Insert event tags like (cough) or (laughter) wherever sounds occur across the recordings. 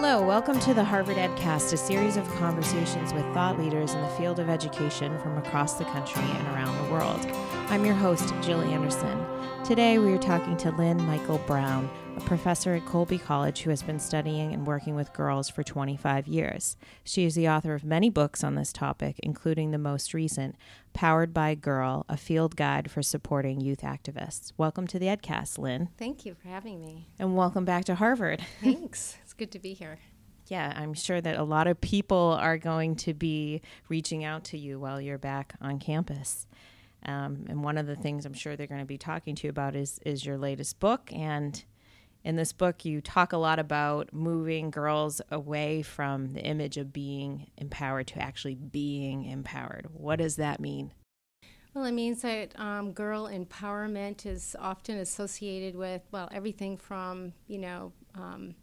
Hello, welcome to the Harvard EdCast, a series of conversations with thought leaders in the field of education from across the country and around the world. I'm your host, Jill Anderson. Today we are talking to Lyn Mikel Brown, a professor at Colby College who has been studying and working with girls for 25 years. She is the author of many books on this topic, including the most recent, Powered by Girl, a field guide for supporting youth activists. Welcome to the EdCast, Lynn. Thank you for having me. And welcome back to Harvard. Thanks. (laughs) good to be here. Yeah, I'm sure that a lot of people are going to be reaching out to you while you're back on campus. Um, and one of the things I'm sure they're going to be talking to you about is is your latest book. And in this book, you talk a lot about moving girls away from the image of being empowered to actually being empowered. What does that mean? Well, it means that um, girl empowerment is often associated with well everything from you know. Um,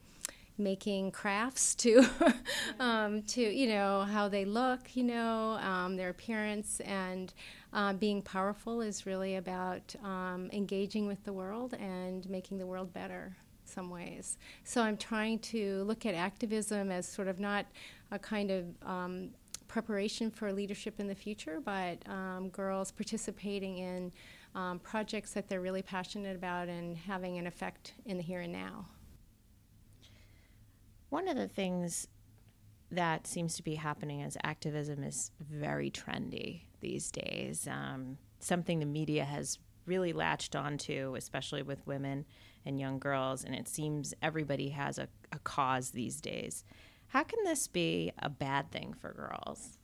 making crafts to (laughs) um, to you know how they look you know um, their appearance. And uh, being powerful is really about um, engaging with the world and making the world better some ways. So i'm trying to look at activism as sort of not a kind of um, preparation for leadership in the future but um, girls participating in um, projects that they're really passionate about and having an effect in the here and now one of the things that seems to be happening is activism is very trendy these days. Um, something the media has really latched onto, especially with women and young girls, and it seems everybody has a, a cause these days. How can this be a bad thing for girls?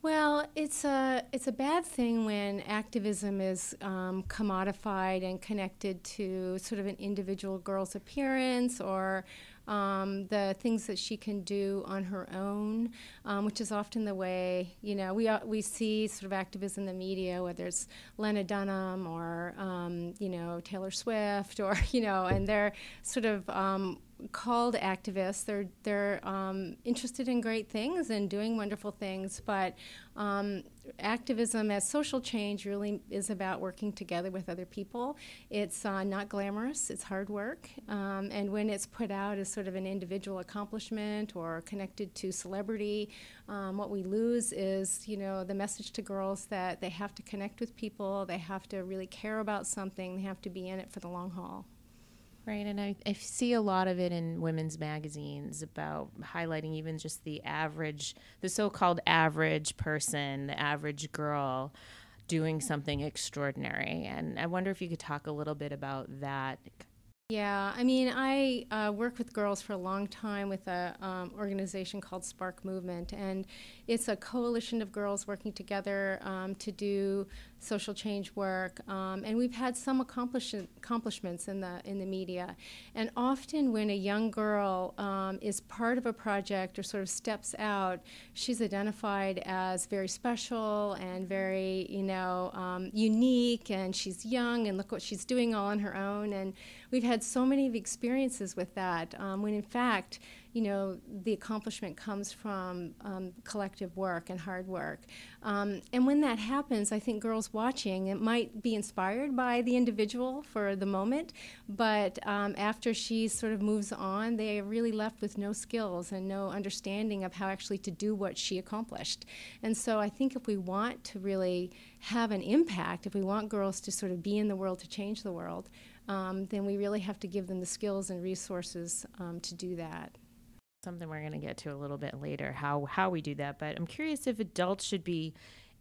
Well, it's a it's a bad thing when activism is um, commodified and connected to sort of an individual girl's appearance or um, the things that she can do on her own, um, which is often the way, you know, we, uh, we see sort of activism in the media, whether it's Lena Dunham or, um, you know, Taylor Swift or, (laughs) you know, and they're sort of um, called activists. They're they're um, interested in great things and doing wonderful things, but um, activism as social change really is about working together with other people. It's uh, not glamorous. It's hard work, um, and when it's put out as sort of an individual accomplishment or connected to celebrity, um, what we lose is you know the message to girls that they have to connect with people. They have to really care about something. They have to be in it for the long haul. Right, and I, I see a lot of it in women's magazines about highlighting even just the average, the so called average person, the average girl doing something extraordinary. And I wonder if you could talk a little bit about that yeah, I mean, I uh, with girls for a long time with an um, organization called Spark Movement, and it's a coalition of girls working together um, to do social change work. Um, and we've had some accomplish- accomplishments in the in the media. And often, when a young girl um, is part of a project or sort of steps out, she's identified as very special and very, you know, um, unique. And she's young, and look what she's doing all on her own. And we've had so many experiences with that. Um, when in fact, you know, the accomplishment comes from um, collective work and hard work. Um, and when that happens, I think girls watching it might be inspired by the individual for the moment, but um, after she sort of moves on, they are really left with no skills and no understanding of how actually to do what she accomplished. And so I think if we want to really have an impact, if we want girls to sort of be in the world to change the world, um, then we really have to give them the skills and resources um, to do that. Something we're going to get to a little bit later, how how we do that. But I'm curious if adults should be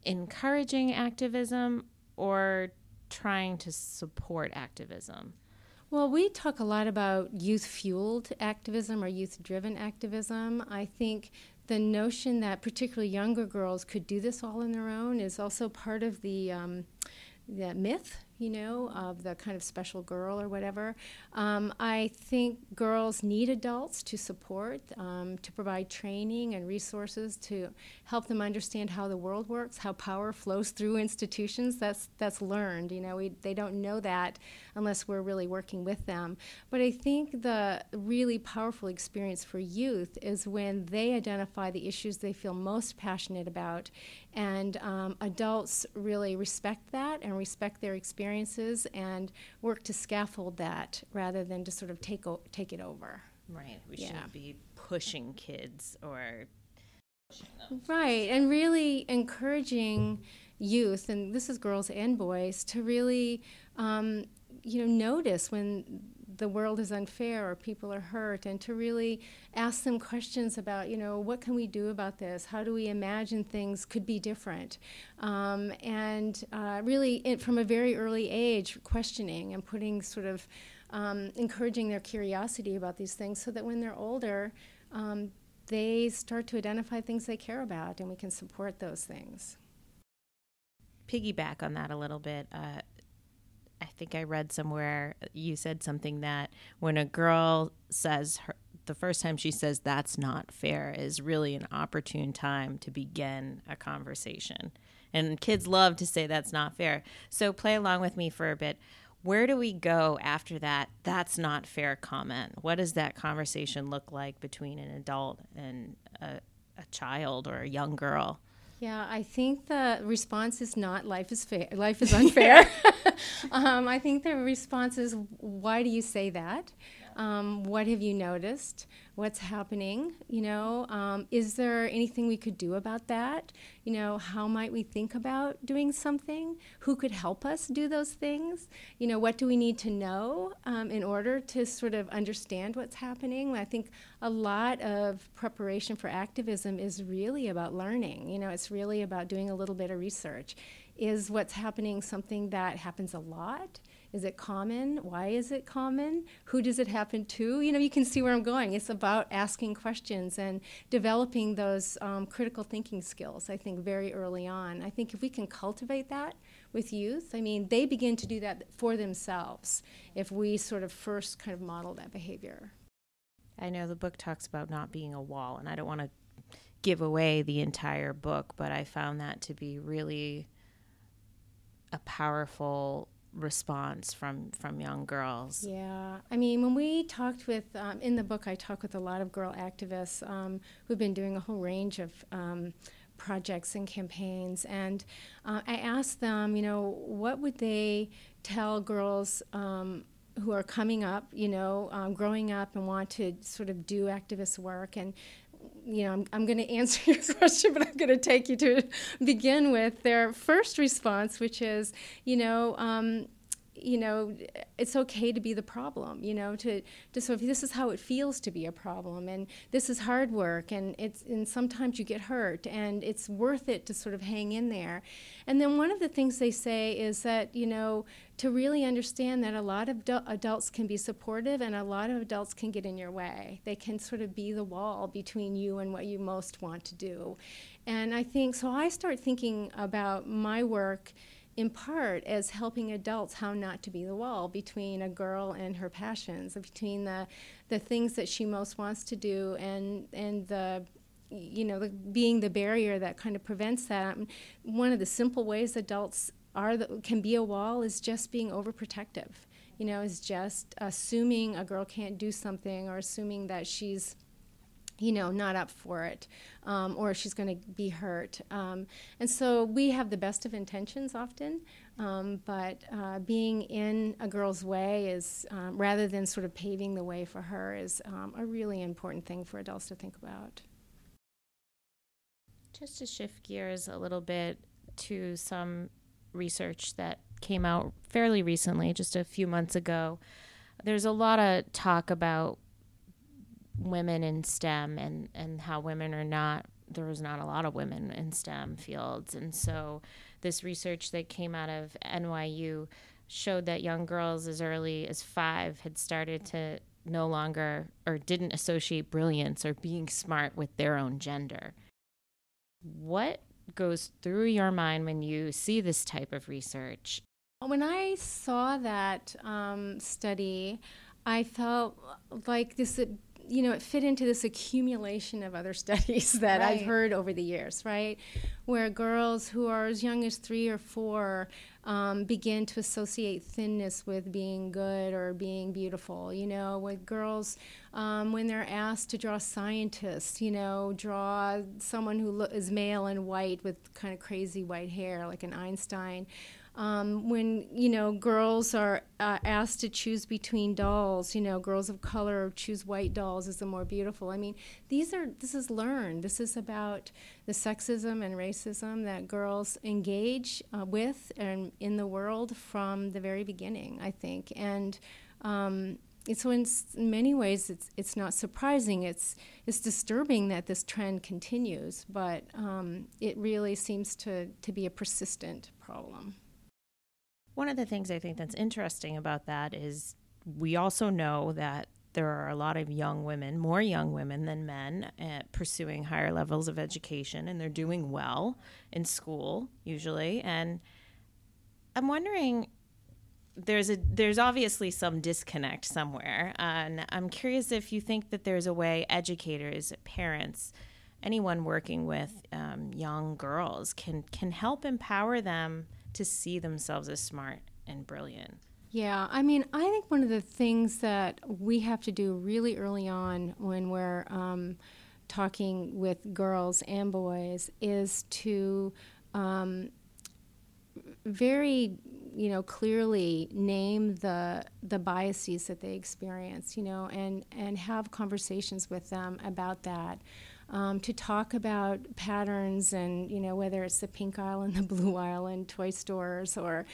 encouraging activism or trying to support activism. Well, we talk a lot about youth fueled activism or youth driven activism. I think the notion that particularly younger girls could do this all on their own is also part of the, um, the myth you know, of the kind of special girl or whatever. Um, I think girls need adults to support, um, to provide training and resources to help them understand how the world works, how power flows through institutions. That's that's learned. You know, we, they don't know that unless we're really working with them. But I think the really powerful experience for youth is when they identify the issues they feel most passionate about, and um, adults really respect that and respect their experiences and work to scaffold that rather than to sort of take o- take it over. Right. We Yeah. shouldn't be pushing kids or pushing them. Right, and really encouraging youth, and this is girls and boys, to really, um, you know, notice when the world is unfair or people are hurt, and to really ask them questions about, you know, what can we do about this? How do we imagine things could be different? Um, and uh, really, it, from a very early age, questioning and putting sort of um, encouraging their curiosity about these things, so that when they're older. Um, they start to identify things they care about, and we can support those things. piggyback on that a little bit. Uh, think I read somewhere you said something that when a girl says her, the first time she says that's not fair is really an opportune time to begin a conversation. And kids love to say that's not fair. So play along with me for a bit. Where do we go after that? That's not fair comment. What does that conversation look like between an adult and a, a child or a young girl? Yeah, I think the response is not life is fair. Life is unfair. (laughs) (laughs) um, I think the response is why do you say that? Um, what have you noticed? What's happening? You know, um, is there anything we could do about that? You know, how might we think about doing something? Who could help us do those things? You know, what do we need to know um, in order to sort of understand what's happening? I think a lot of preparation for activism is really about learning. You know, it's really about doing a little bit of research. Is what's happening something that happens a lot? Is it common? Why is it common? Who does it happen to? You know, you can see where I'm going. It's about asking questions and developing those um, critical thinking skills, I think, very early on. I think if we can cultivate that with youth, I mean, they begin to do that for themselves if we sort of first kind of model that behavior. I know the book talks about not being a wall, and I don't want to give away the entire book, but I found that to be really a powerful response from from young girls. Yeah, I mean, when we talked with um, in the book, I talk with a lot of girl activists um, who've been doing a whole range of. Um, projects and campaigns and uh, i asked them you know what would they tell girls um, who are coming up you know um, growing up and want to sort of do activist work and you know, I'm, I'm going (laughs) to answer your (laughs) question, but I'm going to take you to begin with their first response, which is, you know, um, you know, it's okay to be the problem, you know, to, to sort of, this is how it feels to be a problem, and this is hard work, and it's, and sometimes you get hurt, and it's worth it to sort of hang in there. And then one of the things they say is that, you know, to really understand that a lot of du- adults can be supportive and a lot of adults can get in your way. They can sort of be the wall between you and what you most want to do. And I think, so I start thinking about my work in part as helping adults how not to be the wall between a girl and her passions, between the, the things that she most wants to do and, and the you know, the, being the barrier that kind of prevents that. Um, one of the simple ways adults are the, can be a wall is just being overprotective. You know, is just assuming a girl can't do something or assuming that she's you know, not up for it, um, or she's going to be hurt. Um, and so we have the best of intentions often, um, but uh, being in a girl's way is, um, rather than sort of paving the way for her, is um, a really important thing for adults to think about. Just to shift gears a little bit to some research that came out fairly recently, just a few months ago, there's a lot of talk about women in STEM and, and how women are not, there was not a lot of women in STEM fields. And so this research that came out of NYU showed that young girls as early as five had started to no longer or didn't associate brilliance or being smart with their own gender. What goes through your mind when you see this type of research? When I saw that um, study, I felt like this you know, it fit into this accumulation of other (laughs) studies that right. I've heard over the years, right? Where girls who are as young as three or four um, begin to associate thinness with being good or being beautiful. You know, with girls, um, when they're asked to draw scientists, you know, draw someone who lo- is male and white with kind of crazy white hair, like an Einstein. Um, when you know girls are uh, asked to choose between dolls, you know girls of color choose white dolls as the more beautiful. I mean, these are this is learned. This is about the sexism and racism that girls engage uh, with and in the world from the very beginning. I think, and um, so in, many ways, it's it's not surprising. It's it's disturbing that this trend continues, but um, it really seems to to be a persistent problem. One of the things I think that's interesting about that is we also know that there are a lot of young women, more young women than men, uh, pursuing higher levels of education, and they're doing well in school usually. And I'm wondering, there's a there's obviously some disconnect somewhere, and I'm curious if you think that there's a way educators, parents, anyone working with um, young girls can can help empower them to see themselves as smart and brilliant. Yeah, I mean, I think one of the things that we have to do really early on when we're um, talking with girls and boys is to um, very, you know, clearly name the the biases that they experience, you know, and and have conversations with them about that um, to talk about patterns and you know whether it's the pink aisle and (laughs) the blue aisle in toy stores or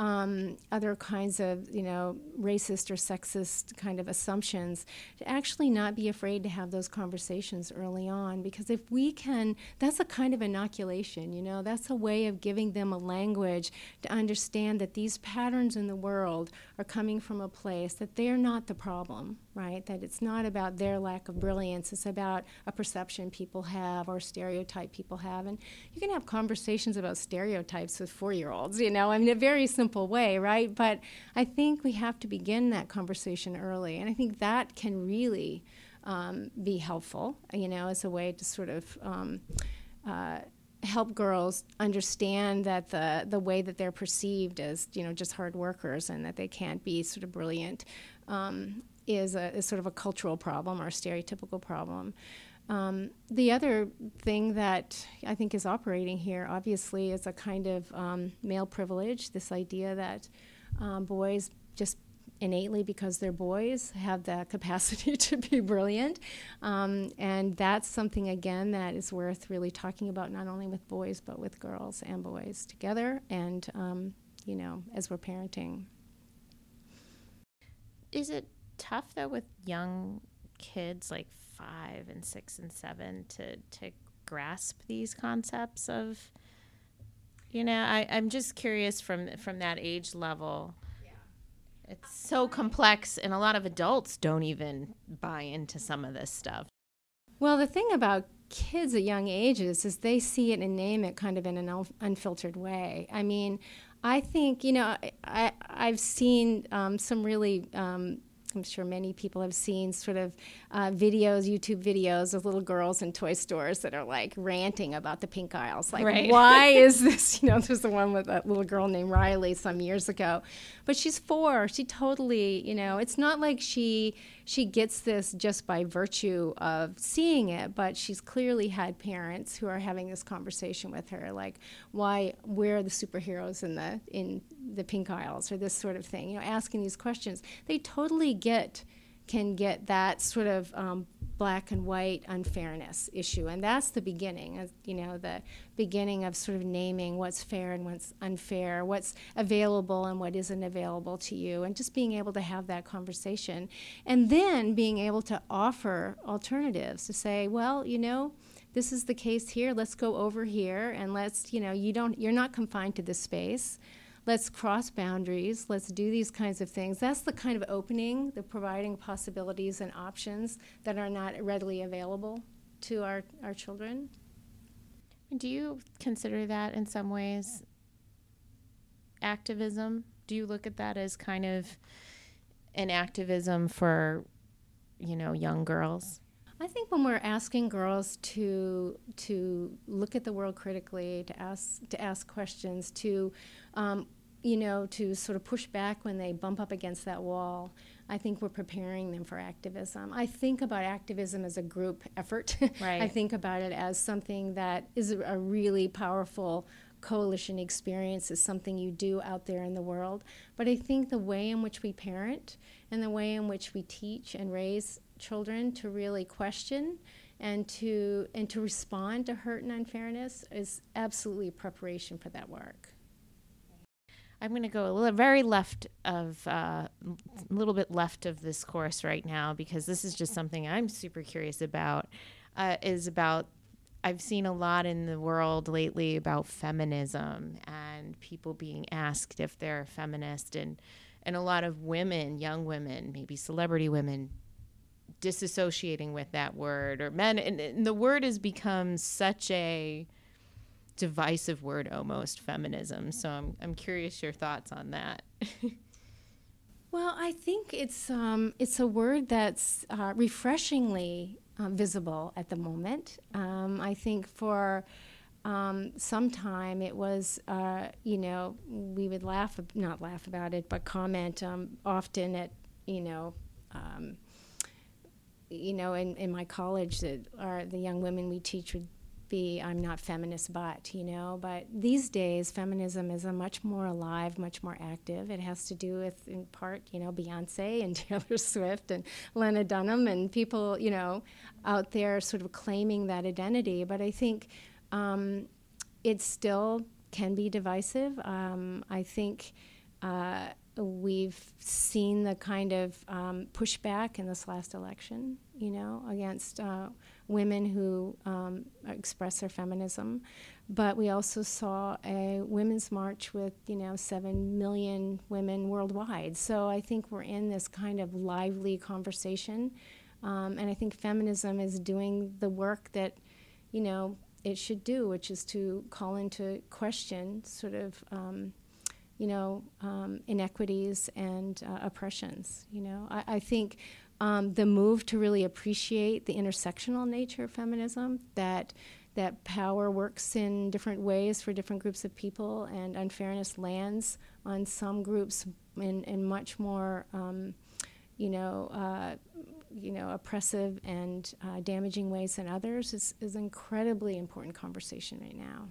um, other kinds of you know racist or sexist kind of assumptions to actually not be afraid to have those conversations early on. Because if we can that's a kind of inoculation you know? That's a way of giving them a language to understand that these patterns in the world are coming from a place that they're not the problem right? That it's not about their lack of brilliance. It's about a perception people have or stereotype people have. And you can have conversations about stereotypes with four year olds you know? I mean a very simple simple way, right? But I think we have to begin that conversation early, and I think that can really um, be helpful, you know, as a way to sort of. Um, uh, help girls understand that the the way that they're perceived as you know just hard workers and that they can't be sort of brilliant um, is a is sort of a cultural problem or a stereotypical problem. Um, the other thing that I think is operating here, obviously, is a kind of um, male privilege. This idea that um, boys just innately, because they're boys, have the capacity (laughs) to be brilliant, um, and that's something again that is worth really talking about, not only with boys but with girls and boys together, and um, you know, as we're parenting. Is it tough though with young kids like five and six and seven to to grasp these concepts of you know I, i'm just curious from from that age level. Yeah. it's so complex and a lot of adults don't even buy into some of this stuff. Well the thing about kids at young ages is they see it and name it kind of in an unfiltered way. I mean i think you know I, i've seen um, some really um, I'm sure many people have seen sort of uh, videos, YouTube videos of little girls in toy stores that are like ranting about the pink aisles. Like, right. (laughs) why is this? You know, there's the one with that little girl named Riley some years ago, but she's four. She totally, you know, it's not like she she gets this just by virtue of seeing it, but she's clearly had parents who are having this conversation with her, like, why where are the superheroes in the in the pink aisles or this sort of thing. You know, asking these questions. They totally get can get that sort of um, black and white unfairness issue, and that's the beginning. Of, you know, the beginning of sort of naming what's fair and what's unfair, what's available and what isn't available to you, and just being able to have that conversation, and then being able to offer alternatives to say, well, you know this is the case here let's go over here and let's you know you don't you're not confined to this space let's cross boundaries, let's do these kinds of things. That's the kind of opening, the providing possibilities and options that are not readily available to our, our children. Do you consider that in some ways activism? Do you look at that as kind of an activism for, you know, young girls? I think when we're asking girls to to look at the world critically, to ask to ask questions, to um, you know, to sort of push back when they bump up against that wall, I think we're preparing them for activism. I think about activism as a group effort. (laughs) Right. I think about it as something that is a really powerful coalition experience is something you do out there in the world. But I think the way in which we parent and the way in which we teach and raise children to really question and to and to respond to hurt and unfairness is absolutely preparation for that work. I'm going to go a little, very left of uh, a little bit left of this course right now because this is just something I'm super curious about. Uh, is about I've seen a lot in the world lately about feminism and people being asked if they're feminist and and a lot of women, young women, maybe celebrity women disassociating with that word or men and, and the word has become such a divisive word almost feminism. So i'm, I'm curious your thoughts on that. (laughs) Well i think it's um, it's a word that's uh, refreshingly uh, visible at the moment. Um, i think for um, some time it was uh, you know we would laugh not laugh about it but comment um, often at you know um, you know, in, in my college, that are the young women we teach would be, I'm not feminist, but, you know, but these days, feminism is a much more alive, much more active. It has to do with, in part, you know, Beyonce and (laughs) Taylor Swift and Lena Dunham and people, you know, out there sort of claiming that identity. But I think um, it still can be divisive. Um, I think. Uh, we've seen the kind of um, pushback in this last election, you know, against uh, women who um, express their feminism. But we also saw a women's march with, you know, seven million women worldwide. So I think we're in this kind of lively conversation. Um, and I think feminism is doing the work that, you know, it should do, which is to call into question sort of um, you know, um, inequities and uh, oppressions. You know, I, I think um, the move to really appreciate the intersectional nature of feminism, that that power works in different ways for different groups of people, and unfairness lands on some groups in, in much more, um, you know, uh, you know, oppressive and uh, damaging ways than others is, is an incredibly important conversation right now.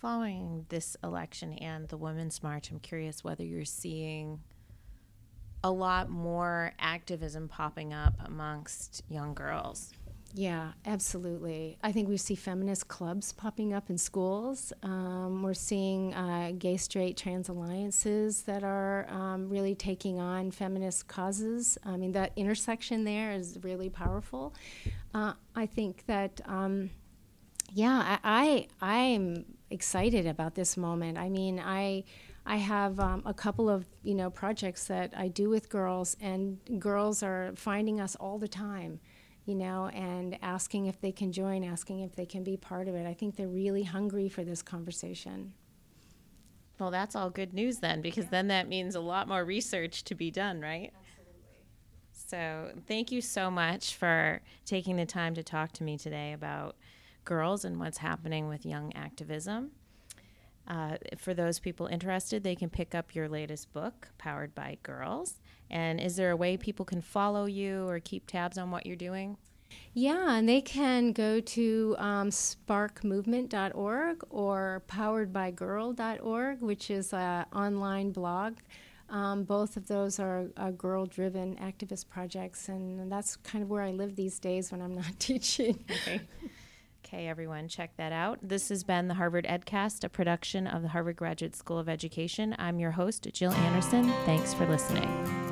Following this election and the Women's March, I'm curious whether you're seeing a lot more activism popping up amongst young girls. Yeah, absolutely. I think we see feminist clubs popping up in schools. Um, we're seeing uh, gay, straight, trans alliances that are um, really taking on feminist causes. I mean, that intersection there is really powerful. Uh, I think that, um, yeah, I, I I'm excited about this moment. I mean, I I have um, a couple of you know projects that I do with girls, and girls are finding us all the time, you know, and asking if they can join, asking if they can be part of it. I think they're really hungry for this conversation. Well, that's all good news then, because yeah. then that means a lot more research to be done, right? Absolutely. So, thank you so much for taking the time to talk to me today about girls and what's happening with young activism. Uh, for those people interested, they can pick up your latest book, Powered by Girls. And is there a way people can follow you or keep tabs on what you're doing? Yeah, and they can go to um, sparkmovement.org or poweredbygirl.org, which is an online blog. Um, both of those are, are girl driven activist projects, and that's kind of where I live these days when I'm not (laughs) teaching. Okay. Okay, everyone, check that out. This has been the Harvard EdCast, a production of the Harvard Graduate School of Education. I'm your host, Jill Anderson. Thanks for listening.